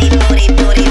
booty, booty, booty.